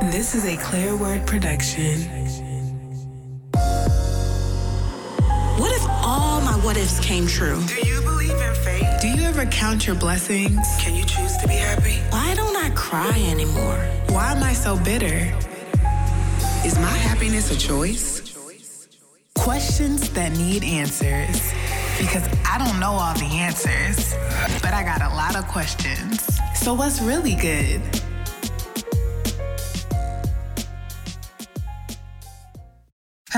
This is a Clear Word production. What if all my what ifs came true? Do you believe in fate? Do you ever count your blessings? Can you choose to be happy? Why don't I cry anymore? Why am I so bitter? Is my happiness a choice? Questions that need answers. Because I don't know all the answers, but I got a lot of questions. So, what's really good?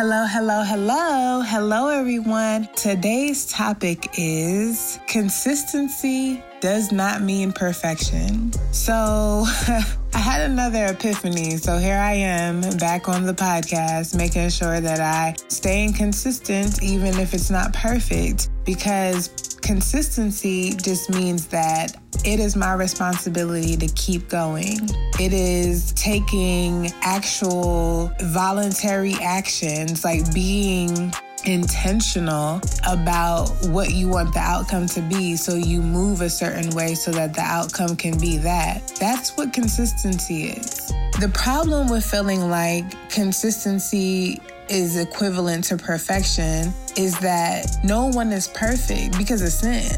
Hello, hello, hello. Hello, everyone. Today's topic is consistency does not mean perfection. So, I had another epiphany. So, here I am back on the podcast, making sure that I stay consistent, even if it's not perfect, because consistency just means that it is my responsibility to keep going. It is taking actual voluntary actions, like being intentional about what you want the outcome to be so you move a certain way so that the outcome can be that. That's what consistency is. The problem with feeling like consistency is equivalent to perfection is that no one is perfect because of sin,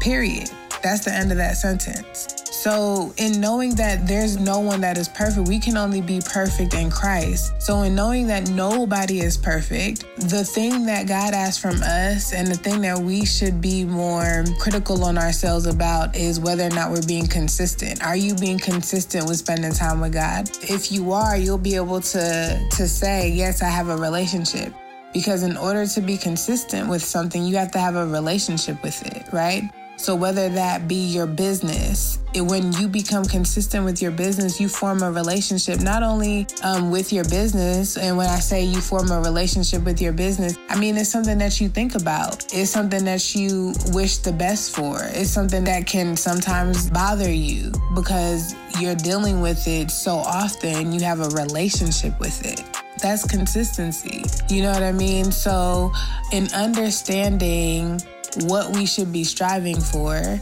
period. That's the end of that sentence. So, in knowing that there's no one that is perfect, we can only be perfect in Christ. So, in knowing that nobody is perfect, the thing that God asks from us and the thing that we should be more critical on ourselves about is whether or not we're being consistent. Are you being consistent with spending time with God? If you are, you'll be able to to say, "Yes, I have a relationship." Because in order to be consistent with something, you have to have a relationship with it, right? So, whether that be your business, it, when you become consistent with your business, you form a relationship not only um, with your business. And when I say you form a relationship with your business, I mean it's something that you think about, it's something that you wish the best for, it's something that can sometimes bother you because you're dealing with it so often, you have a relationship with it that's consistency. You know what I mean? So, in understanding what we should be striving for,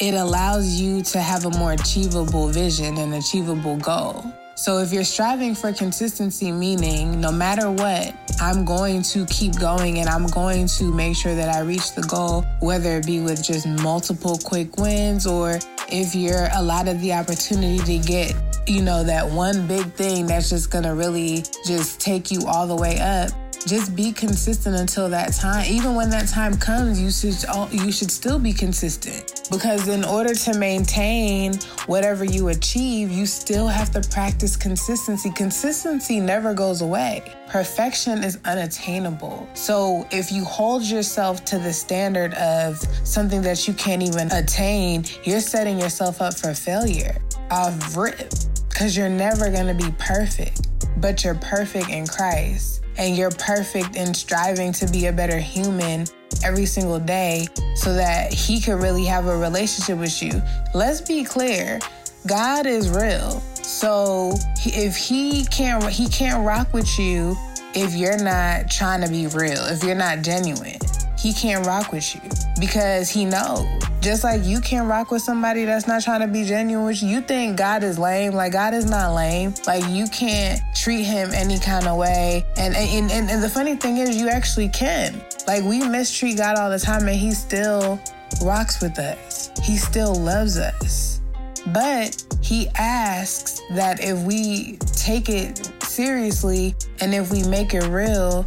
it allows you to have a more achievable vision and achievable goal. So if you're striving for consistency, meaning no matter what, I'm going to keep going and I'm going to make sure that I reach the goal, whether it be with just multiple quick wins or if you're allotted the opportunity to get, you know, that one big thing that's just gonna really just take you all the way up just be consistent until that time. Even when that time comes, you should oh, you should still be consistent because in order to maintain whatever you achieve, you still have to practice consistency. Consistency never goes away. Perfection is unattainable. So if you hold yourself to the standard of something that you can't even attain, you're setting yourself up for failure. Off rip because you're never going to be perfect, but you're perfect in Christ and you're perfect in striving to be a better human every single day so that he could really have a relationship with you. Let's be clear. God is real. So if he can't he can't rock with you if you're not trying to be real, if you're not genuine he can't rock with you because he knows. Just like you can't rock with somebody that's not trying to be genuine you. You think God is lame. Like God is not lame. Like you can't treat him any kind of way. And and, and, and the funny thing is you actually can. Like we mistreat God all the time and he still rocks with us. He still loves us. But he asks that if we take it seriously and if we make it real,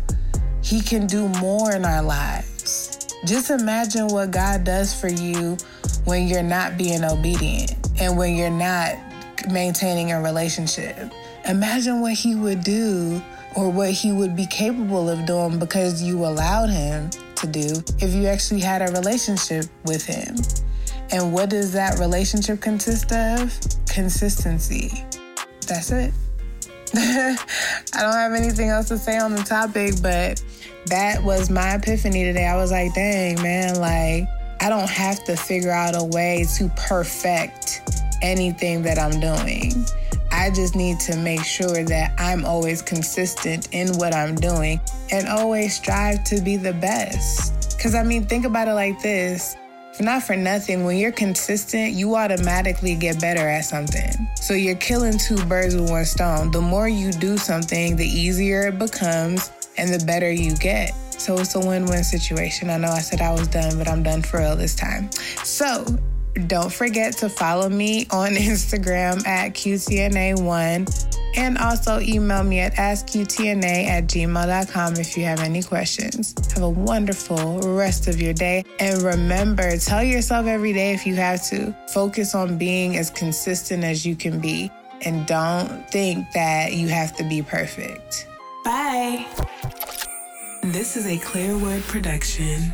he can do more in our lives. Just imagine what God does for you when you're not being obedient and when you're not maintaining a relationship. Imagine what He would do or what He would be capable of doing because you allowed Him to do if you actually had a relationship with Him. And what does that relationship consist of? Consistency. That's it. I don't have anything else to say on the topic, but that was my epiphany today. I was like, dang, man, like, I don't have to figure out a way to perfect anything that I'm doing. I just need to make sure that I'm always consistent in what I'm doing and always strive to be the best. Because, I mean, think about it like this not for nothing, when you're consistent, you automatically get better at something. So you're killing two birds with one stone. The more you do something, the easier it becomes and the better you get. So it's a win win situation. I know I said I was done, but I'm done for real this time. So don't forget to follow me on Instagram at QTNA1 and also email me at askqtna at gmail.com if you have any questions. Have a wonderful rest of your day. And remember, tell yourself every day if you have to, focus on being as consistent as you can be. And don't think that you have to be perfect. Bye. This is a Clear Word production.